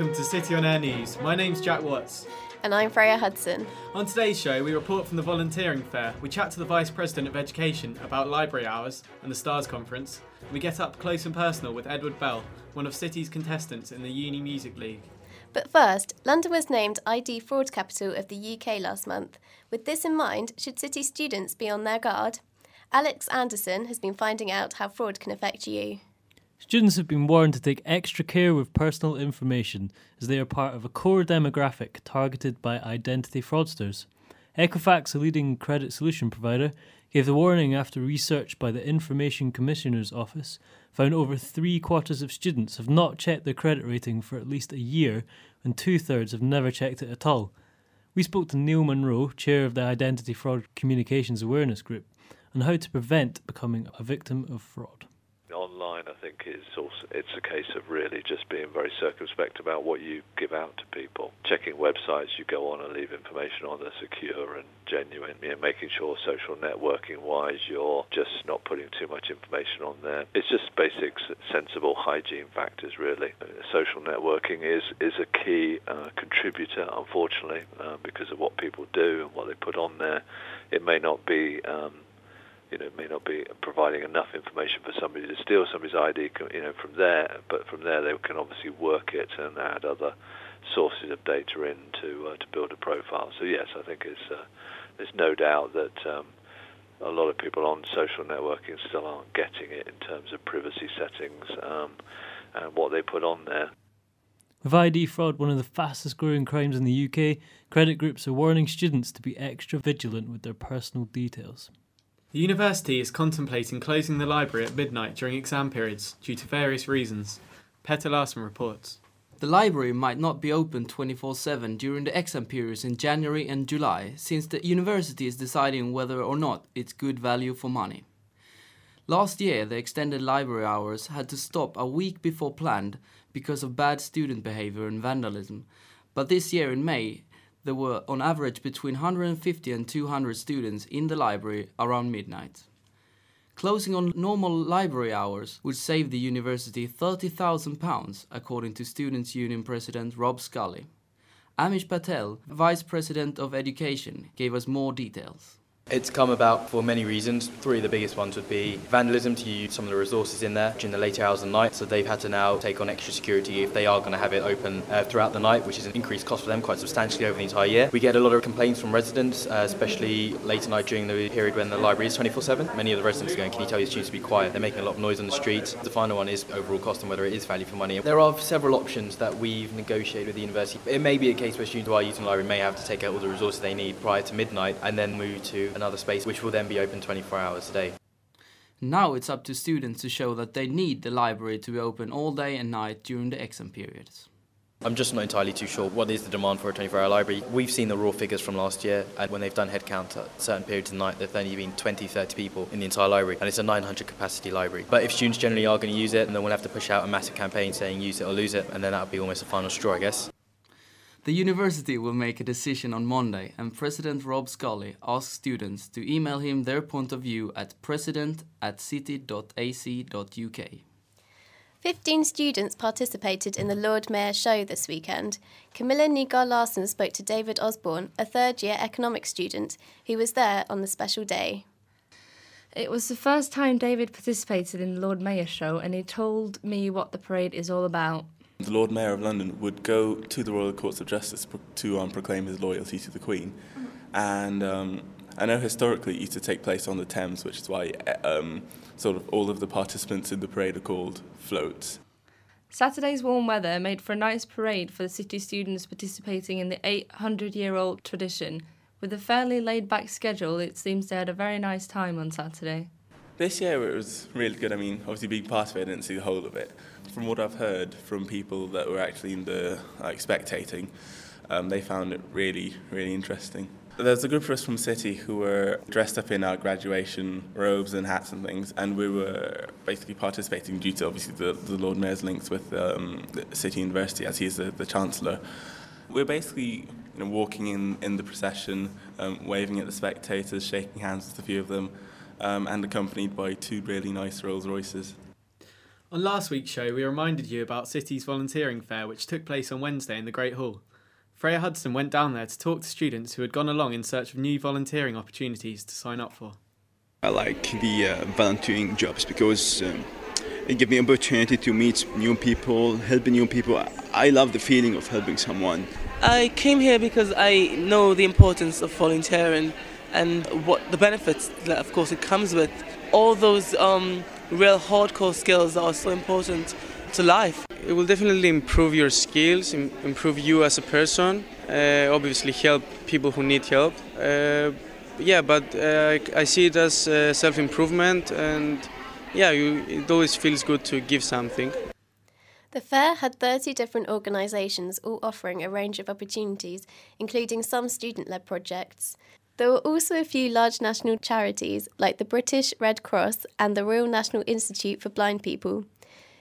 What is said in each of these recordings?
Welcome to City on Air News. My name's Jack Watts. And I'm Freyja Hudson. On today's show, we report from the volunteering fair. We chat to the Vice President of Education about library hours and the STARS conference. And we get up close and personal with Edward Bell, one of City's contestants in the Uni Music League. But first, London was named ID Fraud Capital of the UK last month. With this in mind, should City students be on their guard? Alex Anderson has been finding out how fraud can affect you. Students have been warned to take extra care with personal information as they are part of a core demographic targeted by identity fraudsters. Equifax, a leading credit solution provider, gave the warning after research by the Information Commissioner's Office found over three quarters of students have not checked their credit rating for at least a year, and two thirds have never checked it at all. We spoke to Neil Monroe, chair of the Identity Fraud Communications Awareness Group, on how to prevent becoming a victim of fraud I think, is also it's a case of really just being very circumspect about what you give out to people. Checking websites you go on and leave information on that's secure and genuine. You know, making sure social networking wise you're just not putting too much information on there. It's just basic, sensible hygiene factors, really. Social networking is is a key uh, contributor, unfortunately, uh, because of what people do and what they put on there. It may not be um, you know, may not be providing enough information for somebody to steal somebody's ID, you know, from there. But from there, they can obviously work it and add other sources of data in to uh, to build a profile. So yes, I think it's uh, there's no doubt that um, a lot of people on social networking still aren't getting it in terms of privacy settings um, and what they put on there. With ID fraud one of the fastest growing crimes in the UK, credit groups are warning students to be extra vigilant with their personal details. The university is contemplating closing the library at midnight during exam periods due to various reasons. Petter Larsen reports. The library might not be open 24 7 during the exam periods in January and July, since the university is deciding whether or not it's good value for money. Last year, the extended library hours had to stop a week before planned because of bad student behavior and vandalism, but this year in May, there were on average between 150 and 200 students in the library around midnight. Closing on normal library hours would save the university £30,000, according to Students' Union President Rob Scully. Amish Patel, Vice President of Education, gave us more details. It's come about for many reasons. Three of the biggest ones would be vandalism to use some of the resources in there during the later hours of the night. So they've had to now take on extra security if they are going to have it open uh, throughout the night, which is an increased cost for them quite substantially over the entire year. We get a lot of complaints from residents, uh, especially late at night during the period when the library is 24 7. Many of the residents are going, Can you tell your students to be quiet? They're making a lot of noise on the street. The final one is overall cost and whether it is value for money. There are several options that we've negotiated with the university. It may be a case where students who are using the library may have to take out all the resources they need prior to midnight and then move to another space, which will then be open 24 hours a day. Now it's up to students to show that they need the library to be open all day and night during the exam periods. I'm just not entirely too sure what is the demand for a 24 hour library. We've seen the raw figures from last year, and when they've done headcount at certain periods of the night, there's only been 20, 30 people in the entire library, and it's a 900 capacity library. But if students generally are going to use it, then we'll have to push out a massive campaign saying use it or lose it, and then that'll be almost a final straw, I guess. The university will make a decision on Monday, and President Rob Scully asks students to email him their point of view at president at city.ac.uk. 15 students participated in the Lord Mayor show this weekend. Kamilla Nyegaard-Larsen spoke to David Osborne, a third year economics student, who was there on the special day. It was the first time David participated in the Lord Mayor show, and he told me what the parade is all about. The Lord Mayor of London would go to the Royal Courts of Justice to um, proclaim his loyalty to the Queen. And um, I know historically it used to take place on the Thames, which is why um, sort of all of the participants in the parade are called floats. Saturday's warm weather made for a nice parade for the city students participating in the 800 year old tradition. With a fairly laid back schedule, it seems they had a very nice time on Saturday. This year it was really good. I mean, obviously being part of it, I didn't see the whole of it. From what I've heard from people that were actually in the like spectating, um, they found it really, really interesting. There's a group of us from City who were dressed up in our graduation robes and hats and things, and we were basically participating due to obviously the, the Lord Mayor's links with um, City University as he is the, the Chancellor. We're basically you know, walking in, in the procession, um, waving at the spectators, shaking hands with a few of them, um, and accompanied by two really nice Rolls Royces. On last week's show, we reminded you about City's volunteering fair, which took place on Wednesday in the Great Hall. Freyja Hudson went down there to talk to students who had gone along in search of new volunteering opportunities to sign up for. I like the uh, volunteering jobs because um, it gives me opportunity to meet new people, helping new people. I love the feeling of helping someone. I came here because I know the importance of volunteering and what the benefits that, of course, it comes with. All those um, real hardcore skills that are so important to life. It will definitely improve your skills, Im- improve you as a person, uh, obviously help people who need help. Uh, yeah, but uh, I see it as uh, self-improvement and yeah, you, it always feels good to give something. The fair had 30 different organisations all offering a range of opportunities, including some student led projects. There were also a few large national charities like the British Red Cross and the Royal National Institute for Blind People.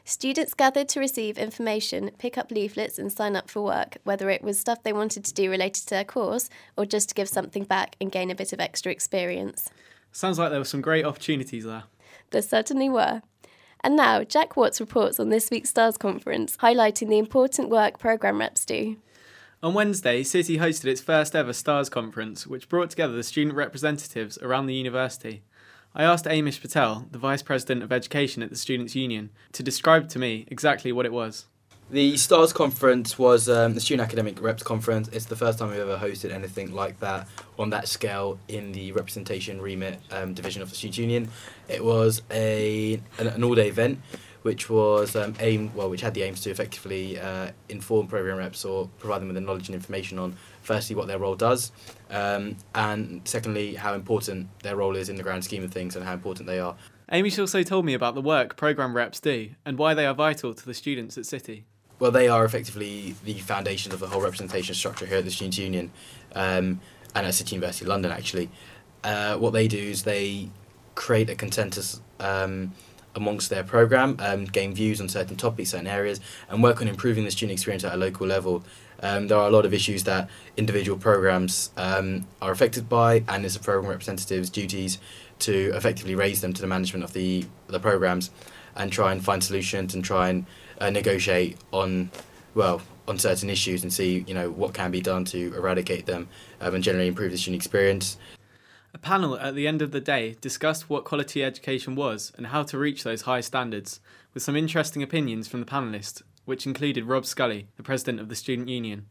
Students gathered to receive information, pick up leaflets, and sign up for work, whether it was stuff they wanted to do related to their course or just to give something back and gain a bit of extra experience. Sounds like there were some great opportunities there. There certainly were. And now, Jack Watts reports on this week's STARS conference, highlighting the important work programme reps do. On Wednesday, City hosted its first ever STARS conference, which brought together the student representatives around the university. I asked Amish Patel, the Vice President of Education at the Students' Union, to describe to me exactly what it was. The STARS conference was um, the Student Academic Reps conference. It's the first time we've ever hosted anything like that on that scale in the representation remit um, division of the Students' Union. It was a an, an all-day event, which was um, aimed well, which had the aims to effectively uh, inform program reps or provide them with the knowledge and information on firstly what their role does, um, and secondly how important their role is in the grand scheme of things and how important they are. Amish also told me about the work programme reps do and why they are vital to the students at City. Well, they are effectively the foundation of the whole representation structure here at the Students' Union um, and at City University of London, actually. Uh, what they do is they create a consensus um, amongst their programme, um, gain views on certain topics, certain areas, and work on improving the student experience at a local level. Um, there are a lot of issues that individual programmes um, are affected by, and it's a programme representative's duties to effectively raise them to the management of the, the programmes and try and find solutions and try and uh, negotiate on well on certain issues and see you know what can be done to eradicate them um, and generally improve the student experience. A panel at the end of the day discussed what quality education was and how to reach those high standards, with some interesting opinions from the panellists, which included Rob Scully, the president of the Student Union.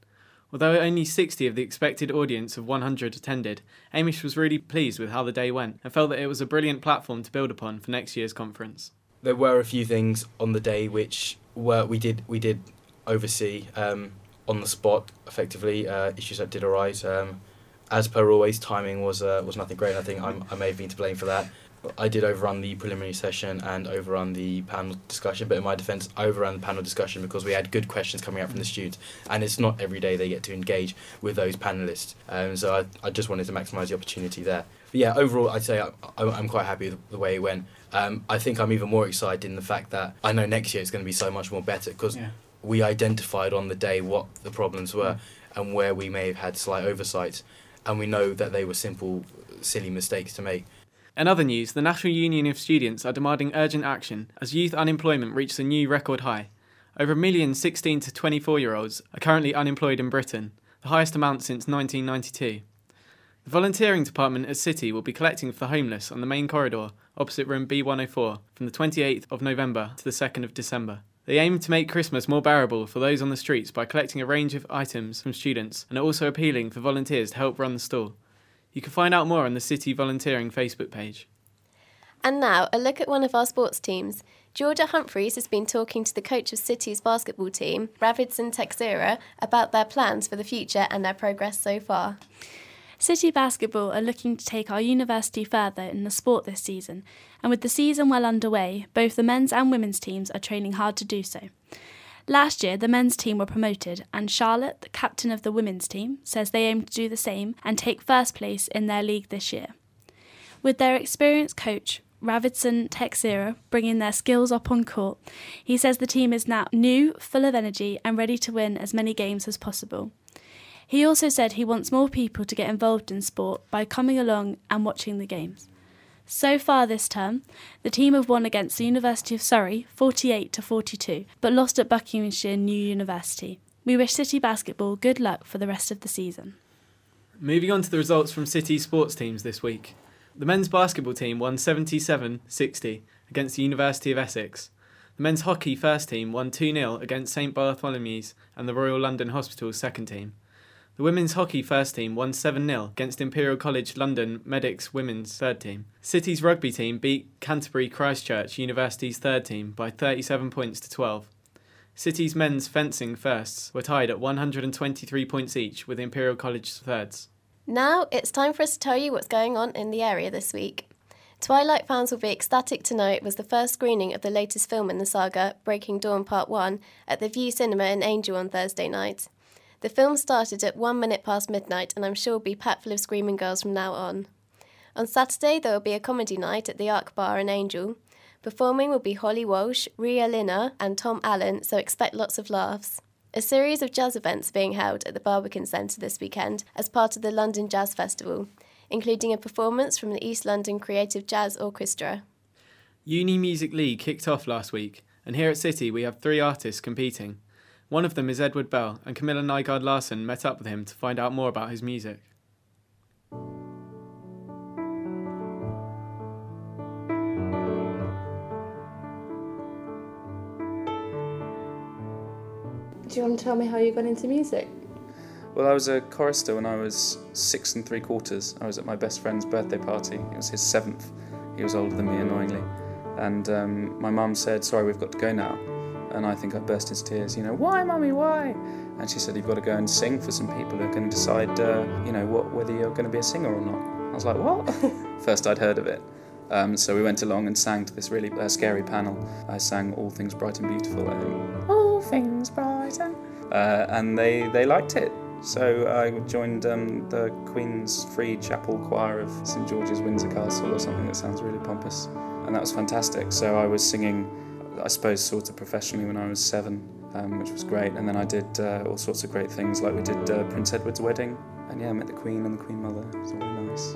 Although only 60 of the expected audience of 100 attended, Amish was really pleased with how the day went and felt that it was a brilliant platform to build upon for next year's conference. There were a few things on the day which were we did we did oversee um, on the spot effectively uh, issues that did arise. Um, as per always, timing was uh, was nothing great. I think I'm, I may have been to blame for that. I did overrun the preliminary session and overrun the panel discussion, but in my defence, I overran the panel discussion because we had good questions coming out from the students, and it's not every day they get to engage with those panellists. Um, so I, I just wanted to maximise the opportunity there. But yeah, overall, I'd say I, I'm quite happy with the way it went. Um, I think I'm even more excited in the fact that I know next year it's going to be so much more better because Yeah. we identified on the day what the problems were and where we may have had slight oversights, and we know that they were simple, silly mistakes to make. In other news, the National Union of Students are demanding urgent action as youth unemployment reached a new record high. Over a million 16 to 24 year olds are currently unemployed in Britain, the highest amount since 1992. The volunteering department at City will be collecting for the homeless on the main corridor opposite room B104 from the 28th of November to the 2nd of December. They aim to make Christmas more bearable for those on the streets by collecting a range of items from students and are also appealing for volunteers to help run the store. You can find out more on the City Volunteering Facebook page. And now, a look at one of our sports teams. Georgia Humphreys has been talking to the coach of City's basketball team, Ravidson Texera, about their plans for the future and their progress so far. City Basketball are looking to take our university further in the sport this season, and with the season well underway, both the men's and women's teams are training hard to do so. Last year, the men's team were promoted, and Charlotte, the captain of the women's team, says they aim to do the same and take first place in their league this year. With their experienced coach, Ravidson Texera, bringing their skills up on court, he says the team is now new, full of energy, and ready to win as many games as possible. He also said he wants more people to get involved in sport by coming along and watching the games. So far this term, the team have won against the University of Surrey 48 to 42, but lost at Buckinghamshire New University. We wish City Basketball good luck for the rest of the season. Moving on to the results from City sports teams this week. The men's basketball team won 77 60 against the University of Essex. The men's hockey first team won 2 0 against St Bartholomew's and the Royal London Hospital's second team. The women's hockey first team won 7 0 against Imperial College London Medics women's third team. City's rugby team beat Canterbury Christchurch University's third team by 37 points to 12. City's men's fencing firsts were tied at 123 points each with Imperial College's thirds. Now it's time for us to tell you what's going on in the area this week. Twilight fans will be ecstatic to know it was the first screening of the latest film in the saga, Breaking Dawn Part 1, at the Vue Cinema in Angel on Thursday night. The film started at one minute past midnight, and I'm sure will be packed full of screaming girls from now on. On Saturday, there will be a comedy night at the Arc Bar in Angel. Performing will be Holly Walsh, Ria Lina, and Tom Allen, so expect lots of laughs. A series of jazz events being held at the Barbican Centre this weekend as part of the London Jazz Festival, including a performance from the East London Creative Jazz Orchestra. Uni Music League kicked off last week, and here at City we have three artists competing. One of them is Edward Bell, and Kamilla Nyegaard-Larsen met up with him to find out more about his music. Do you want to tell me how you got into music? Well, I was a chorister when I was six and three quarters. I was at my best friend's birthday party. It was his seventh. He was older than me, annoyingly. And um, my mum said, Sorry, we've got to go now. And I think I burst into tears, you know, why, mummy, why? And she said, You've got to go and sing for some people who can decide, uh, you know, what, whether you're going to be a singer or not. I was like, What? First I'd heard of it. Um, so we went along and sang to this really uh, scary panel. I sang All Things Bright and Beautiful, I think. All Things Bright and. Uh, and they, they liked it. So I joined um, the Queen's Free Chapel Choir of St George's Windsor Castle or something that sounds really pompous. And that was fantastic. So I was singing, I suppose, sort of professionally when I was seven, um, which was great. And then I did uh, all sorts of great things, like we did uh, Prince Edward's wedding. And yeah, I met the Queen and the Queen Mother. It was really nice.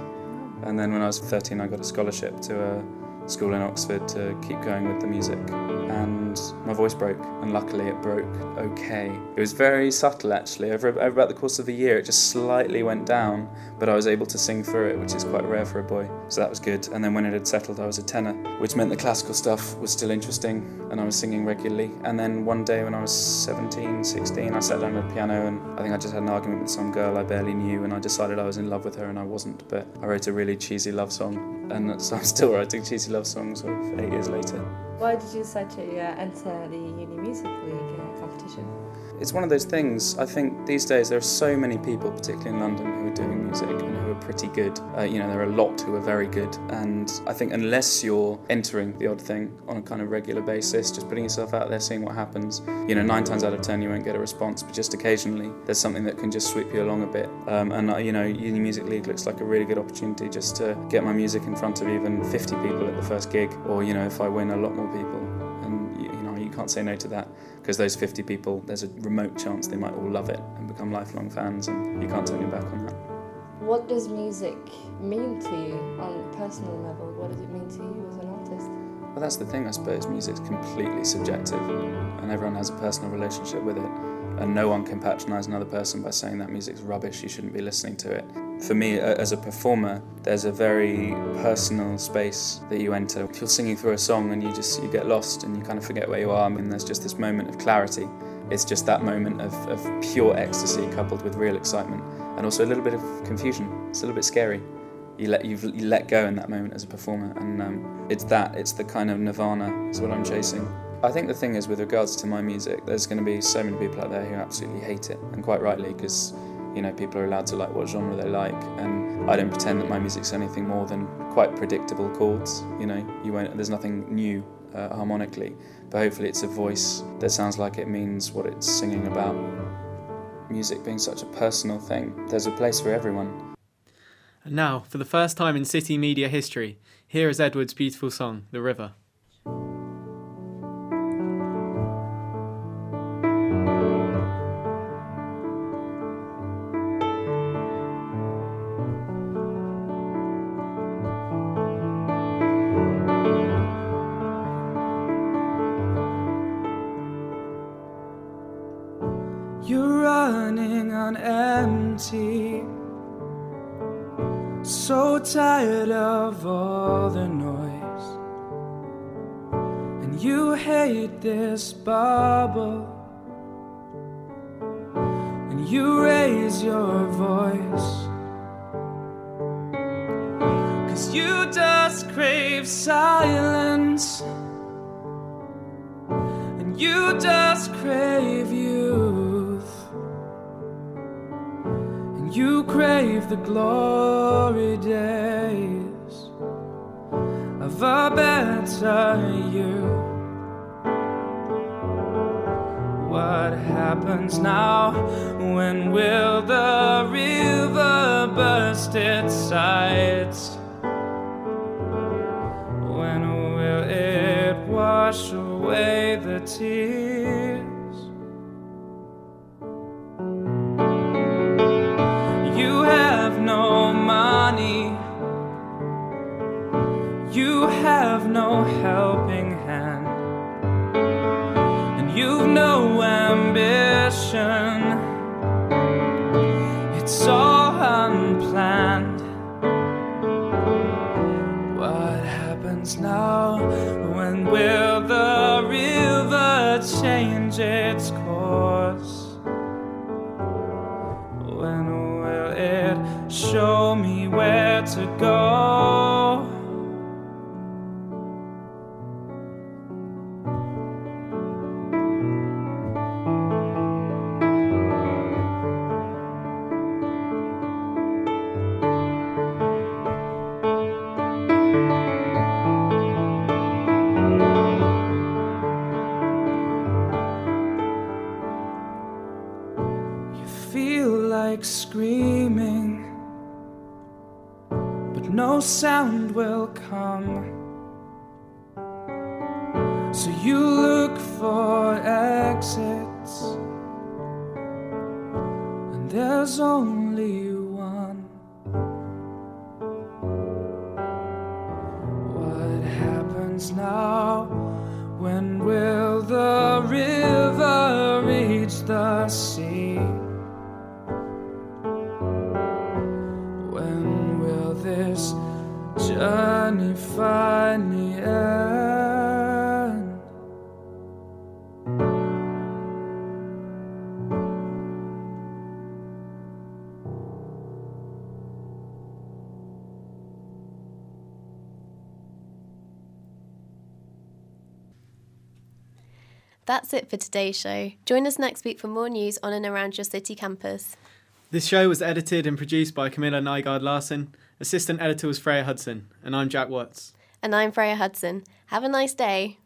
And then when I was 13, I got a scholarship to a school in Oxford to keep going with the music. And my voice broke, and luckily it broke okay. It was very subtle actually. Over, over about the course of a year, it just slightly went down, but I was able to sing through it, which is quite rare for a boy. So that was good. And then when it had settled, I was a tenor, which meant the classical stuff was still interesting, and I was singing regularly. And then one day when I was 17, 16, I sat down at the piano, and I think I just had an argument with some girl I barely knew, and I decided I was in love with her, and I wasn't. But I wrote a really cheesy love song, and so I'm still writing cheesy love songs sort of eight years later. Why did you decide to uh, enter the Uni Music League uh, competition? It's one of those things. I think these days there are so many people, particularly in London, who are doing music and who are pretty good. Uh, you know, there are a lot who are very good. And I think unless you're entering the odd thing on a kind of regular basis, just putting yourself out there, seeing what happens, you know, nine times out of ten you won't get a response, but just occasionally there's something that can just sweep you along a bit. Um, and, uh, you know, Uni Music League looks like a really good opportunity just to get my music in front of even 50 people at the first gig, or, you know, if I win, a lot more people. Can't say no to that because those 50 people, there's a remote chance they might all love it and become lifelong fans, and you can't turn your back on that. What does music mean to you on a personal level? What does it mean to you as an artist? Well, that's the thing, I suppose. Music's completely subjective, and everyone has a personal relationship with it. And no one can patronise another person by saying that music's rubbish, you shouldn't be listening to it. For me, as a performer, there's a very personal space that you enter. If you're singing through a song and you just you get lost and you kind of forget where you are, I mean, there's just this moment of clarity. It's just that moment of, of pure ecstasy coupled with real excitement, and also a little bit of confusion. It's a little bit scary you let you let go in that moment as a performer, and um, it's that. It's the kind of nirvana. Is what I'm chasing. I think the thing is, with regards to my music, there's going to be so many people out there who absolutely hate it, and quite rightly, because you know people are allowed to like what genre they like, and I don't pretend that my music's anything more than quite predictable chords. You know, you won't. There's nothing new uh, harmonically, but hopefully it's a voice that sounds like it means what it's singing about. Music being such a personal thing, there's a place for everyone. And now, for the first time in city media history, here is Edward's beautiful song, The River. You hate this bubble. And you raise your voice. Cause you just crave silence. And you just crave youth. And you crave the glory days of a better you. What happens now? When will the river burst its sides? When will it wash away the tears? Screaming, but no sound will come. So you look for exits, and there's only one. What happens now? When will the river reach the sea? That's it for today's show. Join us next week for more news on and around your city campus. This show was edited and produced by Kamilla Nyegaard-Larsen. Assistant editor was Freyja Hudson, and I'm Jack Watts. And I'm Freyja Hudson. Have a nice day.